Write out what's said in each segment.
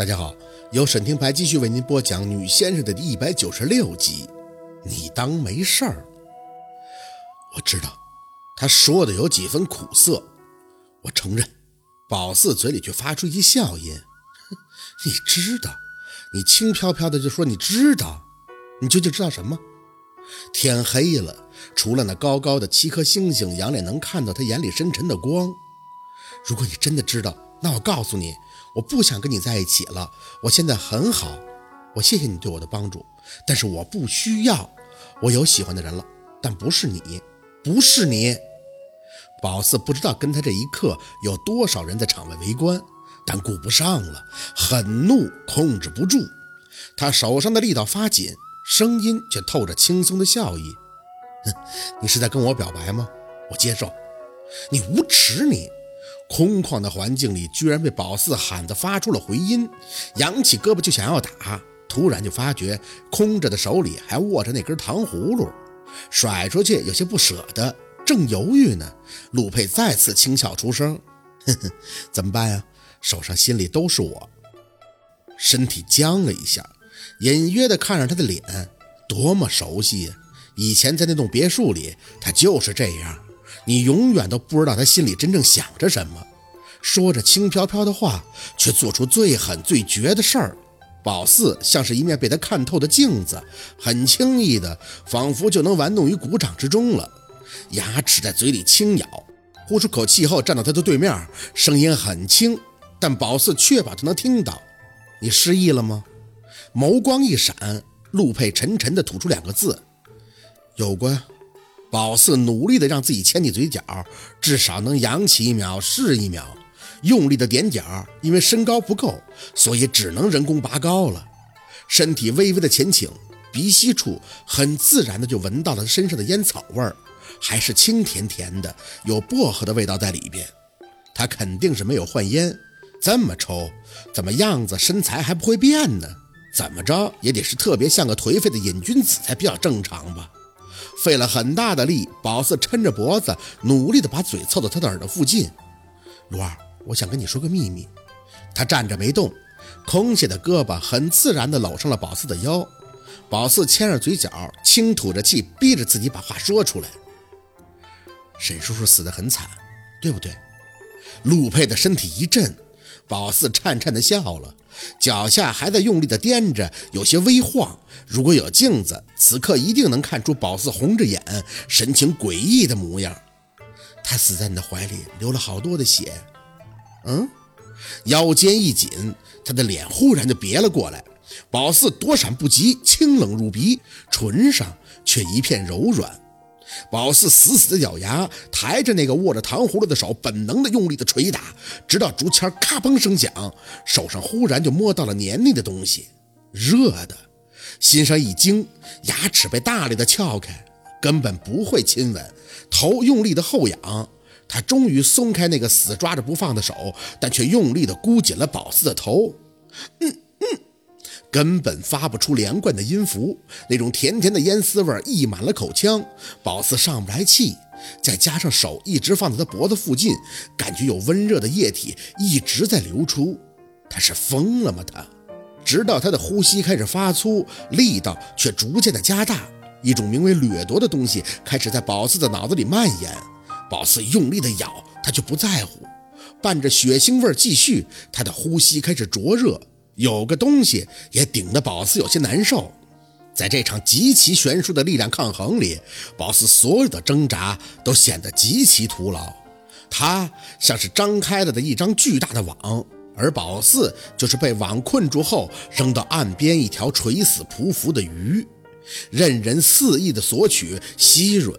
大家好，由沈听牌继续为您播讲《女先生》的第一百九十六集。你当没事儿？我知道，他说的有几分苦涩。我承认，宝四嘴里却发出一笑音。你知道？你轻飘飘的就说你知道？你究竟知道什么？天黑了，除了那高高的七颗星星，杨脸能看到他眼里深沉的光。如果你真的知道，那我告诉你。我不想跟你在一起了，我现在很好，我谢谢你对我的帮助，但是我不需要，我有喜欢的人了，但不是你，不是你。宝四不知道跟他这一刻有多少人在场外围观，但顾不上了，很怒，控制不住，他手上的力道发紧，声音却透着轻松的笑意。哼，你是在跟我表白吗？我接受，你无耻，你。空旷的环境里，居然被宝四喊得发出了回音，扬起胳膊就想要打，突然就发觉空着的手里还握着那根糖葫芦，甩出去有些不舍得，正犹豫呢，陆佩再次轻笑出声：“呵呵，怎么办呀？手上心里都是我。”身体僵了一下，隐约的看着他的脸，多么熟悉呀！以前在那栋别墅里，他就是这样。你永远都不知道他心里真正想着什么，说着轻飘飘的话，却做出最狠最绝的事儿。宝四像是一面被他看透的镜子，很轻易的，仿佛就能玩弄于股掌之中了。牙齿在嘴里轻咬，呼出口气后站到他的对面，声音很轻，但宝四确保他能听到。你失忆了吗？眸光一闪，陆佩沉沉的吐出两个字：有关。宝四努力的让自己牵起嘴角，至少能扬起一秒是一秒，用力的踮脚，因为身高不够，所以只能人工拔高了。身体微微的前倾，鼻息处很自然的就闻到了身上的烟草味儿，还是清甜甜的，有薄荷的味道在里边。他肯定是没有换烟，这么抽，怎么样子身材还不会变呢？怎么着也得是特别像个颓废的瘾君子才比较正常吧。费了很大的力，宝四抻着脖子，努力的把嘴凑到他的耳朵附近。罗二，我想跟你说个秘密。他站着没动，空姐的胳膊很自然的搂上了宝四的腰。宝四牵着嘴角，轻吐着气，逼着自己把话说出来。沈叔叔死得很惨，对不对？陆佩的身体一震，宝四颤颤的笑了。脚下还在用力地颠着，有些微晃。如果有镜子，此刻一定能看出宝四红着眼，神情诡异的模样。他死在你的怀里，流了好多的血。嗯，腰间一紧，他的脸忽然就别了过来。宝四躲闪不及，清冷入鼻，唇上却一片柔软。宝四死死的咬牙，抬着那个握着糖葫芦的手，本能的用力的捶打，直到竹签咔嘣声响，手上忽然就摸到了黏腻的东西，热的，心上一惊，牙齿被大力的撬开，根本不会亲吻，头用力的后仰，他终于松开那个死抓着不放的手，但却用力的箍紧了宝四的头，嗯。根本发不出连贯的音符，那种甜甜的烟丝味溢满了口腔，宝四上不来气，再加上手一直放在他脖子附近，感觉有温热的液体一直在流出，他是疯了吗？他，直到他的呼吸开始发粗，力道却逐渐的加大，一种名为掠夺的东西开始在宝四的脑子里蔓延，宝四用力的咬，他却不在乎，伴着血腥味继续，他的呼吸开始灼热。有个东西也顶得宝四有些难受，在这场极其悬殊的力量抗衡里，宝四所有的挣扎都显得极其徒劳。他像是张开了的一张巨大的网，而宝四就是被网困住后扔到岸边一条垂死匍匐的鱼，任人肆意的索取吸吮，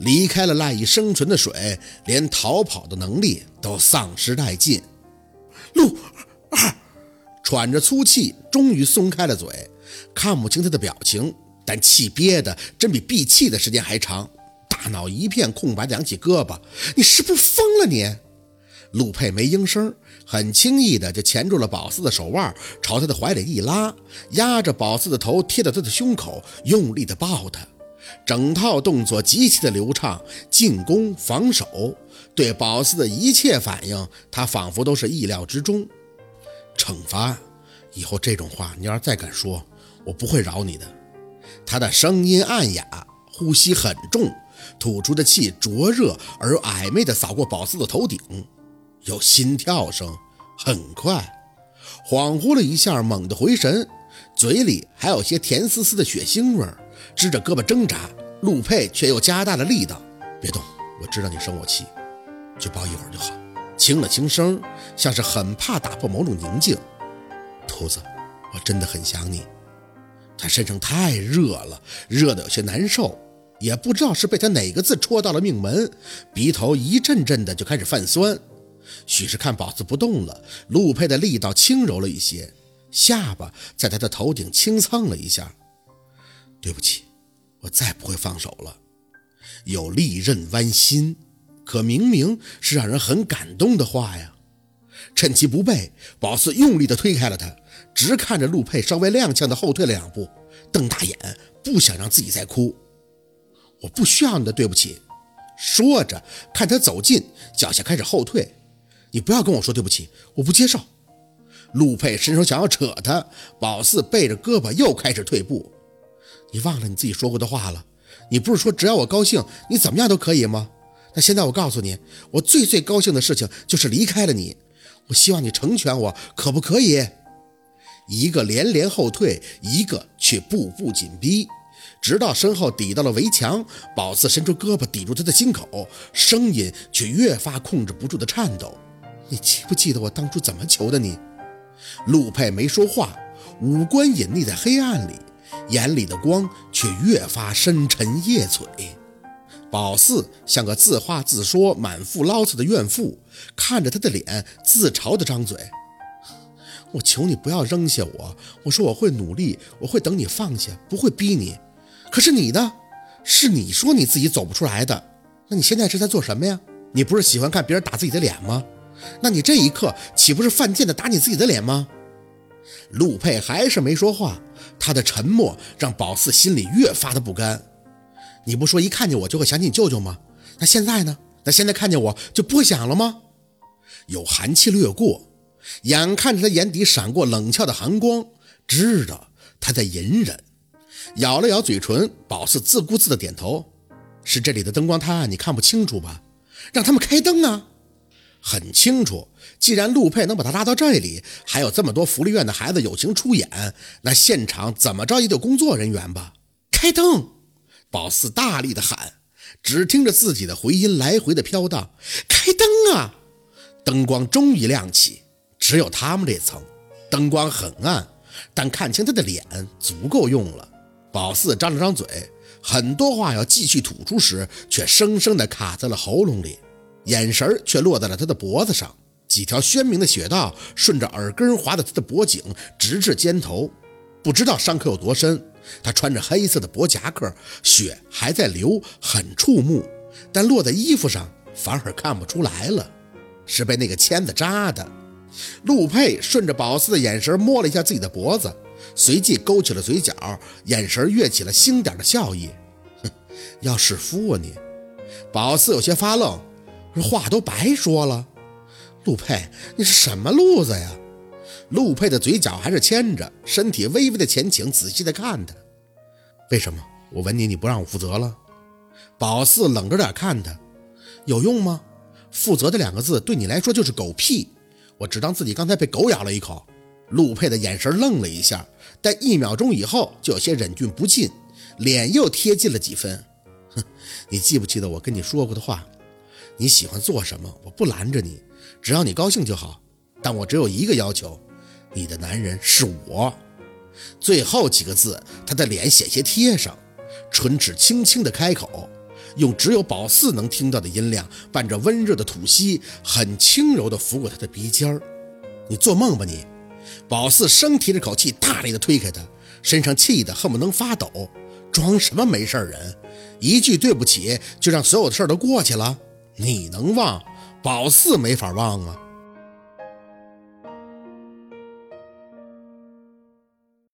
离开了赖以生存的水，连逃跑的能力都丧失殆尽。陆二。喘着粗气，终于松开了嘴，看不清他的表情，但气憋的真比闭气的时间还长。大脑一片空白，扬起胳膊：“你是不是疯了？你！”陆佩没应声，很轻易的就钳住了宝四的手腕，朝他的怀里一拉，压着宝四的头贴到他的胸口，用力的抱他。整套动作极其的流畅，进攻、防守，对宝四的一切反应，他仿佛都是意料之中。惩罚，以后这种话你要是再敢说，我不会饶你的。他的声音暗哑，呼吸很重，吐出的气灼热而又暧昧地扫过宝四的头顶，有心跳声，很快。恍惚了一下，猛地回神，嘴里还有些甜丝丝的血腥味儿，支着胳膊挣扎。陆佩却又加大了力道：“别动，我知道你生我气，就抱一会儿就好。”轻了轻声，像是很怕打破某种宁静。兔子，我真的很想你。他身上太热了，热得有些难受，也不知道是被他哪个字戳到了命门，鼻头一阵阵的就开始泛酸。许是看宝子不动了，陆佩的力道轻柔了一些，下巴在他的头顶轻蹭了一下。对不起，我再不会放手了。有利刃剜心，可明明是让人很感动的话呀。趁其不备，宝四用力地推开了他，直看着陆佩稍微踉跄地后退了两步，瞪大眼，不想让自己再哭。我不需要你的对不起。说着，看他走近，脚下开始后退。你不要跟我说对不起，我不接受。陆佩伸手想要扯他，宝四背着胳膊又开始退步。你忘了你自己说过的话了？你不是说只要我高兴，你怎么样都可以吗？那现在我告诉你，我最最高兴的事情就是离开了你。我希望你成全我，可不可以？一个连连后退，一个却步步紧逼，直到身后抵到了围墙，宝四伸出胳膊抵住他的心口，声音却越发控制不住的颤抖。你记不记得我当初怎么求的你？陆佩没说话，五官隐匿在黑暗里，眼里的光却越发深沉夜璀。宝四像个自话自说、满腹牢骚的怨妇，看着他的脸，自嘲地张嘴：“我求你不要扔下我，我说我会努力，我会等你放下，不会逼你。可是你呢？是你说你自己走不出来的，那你现在是在做什么呀？你不是喜欢看别人打自己的脸吗？”那你这一刻岂不是犯贱的打你自己的脸吗？陆佩还是没说话，他的沉默让宝四心里越发的不甘。你不说一看见我就会想起你舅舅吗？那现在呢？那现在看见我就不会想了吗？有寒气掠过，眼看着他眼底闪过冷峭的寒光，知道他在隐忍。咬了咬嘴唇，宝四自顾自的点头：“是这里的灯光太暗，你看不清楚吧？让他们开灯啊！”很清楚，既然陆佩能把他拉到这里，还有这么多福利院的孩子友情出演，那现场怎么着也得工作人员吧？开灯！宝四大力的喊，只听着自己的回音来回的飘荡：“开灯啊！”灯光终于亮起，只有他们这层，灯光很暗，但看清他的脸足够用了。宝四张了张嘴，很多话要继续吐出时，却生生的卡在了喉咙里。眼神却落在了他的脖子上，几条鲜明的血道顺着耳根滑到他的脖颈，直至肩头。不知道伤口有多深。他穿着黑色的薄夹克，血还在流，很触目，但落在衣服上反而看不出来了，是被那个签子扎的。陆佩顺着宝四的眼神摸了一下自己的脖子，随即勾起了嘴角，眼神跃起了星点的笑意。哼，要是夫啊你！宝四有些发愣。话都白说了，陆佩，你是什么路子呀？陆佩的嘴角还是牵着，身体微微的前倾，仔细的看他。为什么我吻你，你不让我负责了？宝四冷着脸看他，有用吗？负责的两个字对你来说就是狗屁。我只当自己刚才被狗咬了一口。陆佩的眼神愣了一下，但一秒钟以后就有些忍俊不禁，脸又贴近了几分。哼，你记不记得我跟你说过的话？你喜欢做什么？我不拦着你，只要你高兴就好。但我只有一个要求，你的男人是我。最后几个字，他的脸险些贴上，唇齿轻轻的开口，用只有宝四能听到的音量，伴着温热的吐息，很轻柔的拂过他的鼻尖儿。你做梦吧你！宝四生提着口气，大力的推开他，身上气得恨不能发抖。装什么没事人？一句对不起，就让所有的事儿都过去了？你能忘，宝四没法忘啊。